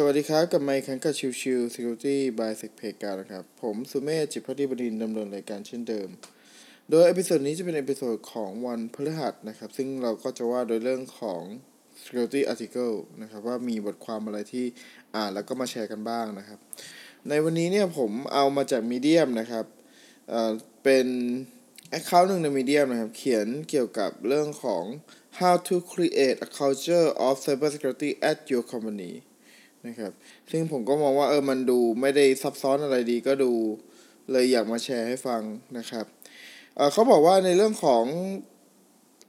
สวัสดีครับ กลับมาพบกันกับ Chill Chill Security by s e c p e g a นะครับ ผมสุเมธจิตพัฒนิบดินดำเนินรายการเช่นเดิม โดย episode นี้จะเป็น episode ของวันพฤหัสนะครับ ซึ่งเราก็จะว่าด้วยเรื่องของ security article นะครับ ว่ามีบทความอะไรที่อ่านแล้วก็มาแชร์กันบ้างนะครับ ในวันนี้เนี่ยผมเอามาจาก Medium นะครับเอ่อเป็น account หนึ่งใน Medium นะครับ เขียนเกี่ยวกับเรื่องของ how to create a culture of cybersecurity at your company นะครับ ซึ่งผมก็มองว่าเออมันดูไม่ได้ซับซ้อนอะไรดีก็ดูเลยอยากมาแชร์ให้ฟังนะครับเเขาบอกว่าในเรื่องของ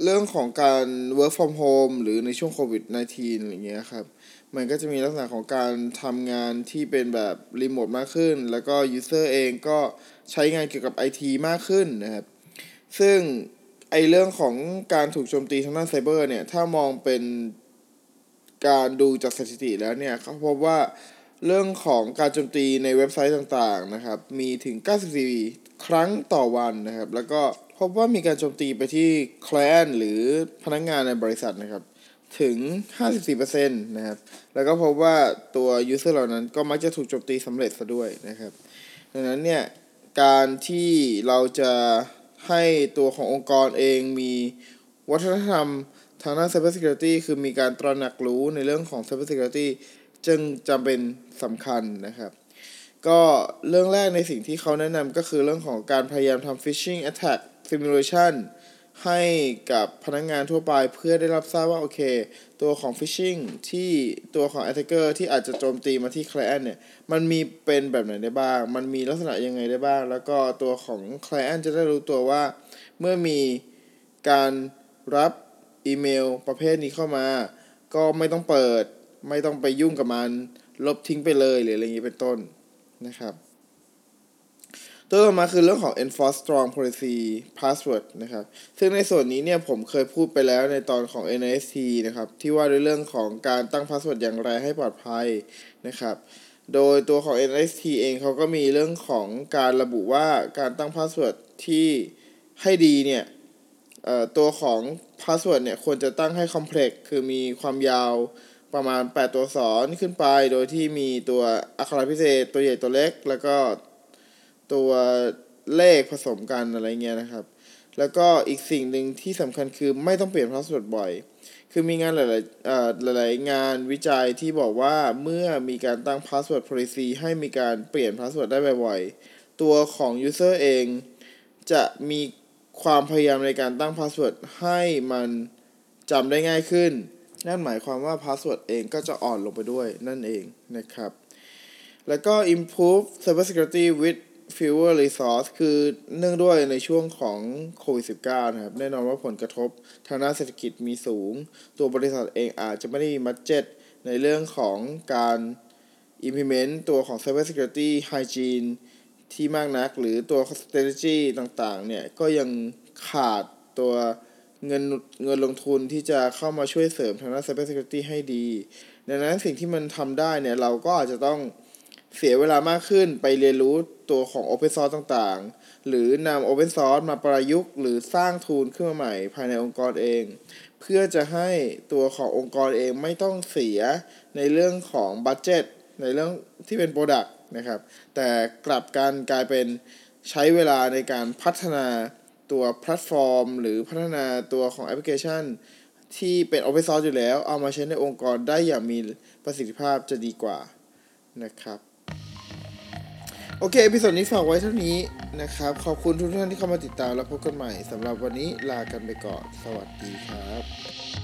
เรื่องของการ work from home หรือในช่วงโควิด -19 อะไรเงี้ยครับ มันก็จะมีลักษณะของการทำงานที่เป็นแบบรีโมทมากขึ้น แล้วก็ user เองก็ใช้งานเกี่ยวกับ IT มากขึ้นนะครับ ซึ่งไอเรื่องของการถูกโจมตีทางด้านไซเบอร์เนี่ย ถ้ามองเป็น การดูจากสถิติแล้วเนี่ยเขาพบว่าเรื่องของการโจมตีในเว็บไซต์ต่างๆนะครับ มีถึง 94 ครั้งต่อวันนะครับ แล้วก็พบว่ามีการโจมตีไปที่ client หรือพนักงงานในบริษัทนะครับ ถึง 54%นะครับ แล้วก็พบว่าตัว user เหล่านั้นก็มักจะถูกโจมตีสำเร็จซะด้วยนะครับ ดังนั้นเนี่ย การที่เราจะให้ตัวขององค์กรเองมีวัฒนธรรม ทางด้าน Cyber Security คือมีการตระหนักรู้ในเรื่องของ Cyber Security จึงจำเป็นสำคัญนะครับ ก็เรื่องแรกในสิ่งที่เขาแนะนำก็คือเรื่องของการพยายามทำ phishing attack simulation ให้กับพนักงงานทั่วไปเพื่อได้รับทราบว่า โอเค ตัวของ phishing ที่ตัวของ attacker ที่อาจจะโจมตีมาที่ client เนี่ย มันมีเป็นแบบไหนได้บ้าง มันมีลักษณะยังไงได้บ้าง แล้วก็ตัวของ client จะได้รู้ตัวว่า เมื่อมีการรับ อีเมลประเภทนี้เข้ามา ก็ไม่ต้องเปิด ไม่ต้องไปยุ่งกับมัน ลบทิ้งไปเลยหรืออะไรอย่างนี้เป็นต้นนะครับ ตัวต่อมาคือเรื่องของ enforce strong policy password นะครับ ซึ่งในส่วนนี้เนี่ยผมเคยพูดไปแล้วในตอนของ NIST นะครับ ที่ว่าด้วยเรื่องของการตั้ง password อย่างไรให้ปลอดภัยนะครับโดยตัวของ NIST เองเขาก็มีเรื่องของการระบุว่าการตั้ง password ที่ให้ดีเนี่ยตัวของ password เนี่ยควรจะตั้งให้ complex คือมีความยาวประมาณ 8 ตัวอักษรขึ้นไป โดยที่มีตัวอักขระพิเศษ ตัวใหญ่ตัวเล็ก แล้วก็ตัวเลขผสมกันอะไรเงี้ยนะครับ แล้วก็อีกสิ่งหนึ่งที่สำคัญคือไม่ต้องเปลี่ยน password บ่อย คือมีงานหลายๆเอ่อหลายๆงานวิจัยที่บอกว่าเมื่อมีการตั้ง password policy ให้มีการเปลี่ยน password ได้บ่อยๆ ตัวของ user เองจะมี ความพยายามในการตั้ง password ให้มันจำได้ง่ายขึ้น นั่นหมายความว่า password เองก็จะอ่อนลงไปด้วยนั่นเองนะครับ แล้วก็ improve cyber security with fewer resource คือเนื่องด้วยในช่วงของโควิด -19 นะครับ แน่นอนว่าผลกระทบทางด้านเศรษฐกิจมีสูง ตัวบริษัทเองอาจจะไม่ได้มีมัดเจ็ตในเรื่องของการ implement ตัวของ cyber security hygiene ที่มากนัก หรือตัว strategy ต่างๆ เนี่ย ก็ยังขาดตัวเงินเงินลงทุนที่จะเข้ามาช่วยเสริมทางด้าน cyber security ให้ดี ดังนั้นสิ่งที่มันทำได้เนี่ย เราก็อาจจะต้องเสียเวลามากขึ้นไปเรียนรู้ตัวของ Open Source ต่างๆ หรือนำ Open Source มาประยุกต์หรือสร้าง tool ขึ้นมาใหม่ภายในองค์กรเอง เพื่อจะให้ตัวขององค์กรเองไม่ต้องเสียในเรื่องของ budget ในเรื่องที่เป็น Product นะครับ แต่กลับกันกลายเป็นใช้เวลาในการพัฒนาตัวแพลตฟอร์ม หรือพัฒนาตัวของแอปพลิเคชัน ที่เป็น Open Source อยู่แล้ว เอามาใช้ในองค์กรได้อย่างมีประสิทธิภาพจะดีกว่านะครับโอเคเอพิสดนี้ฝากไว้เท่านี้นะครับ ขอบคุณทุกท่านที่เข้ามาติดตามแล้วพบกันใหม่สำหรับวันนี้ลากันไปก่อน สวัสดีครับ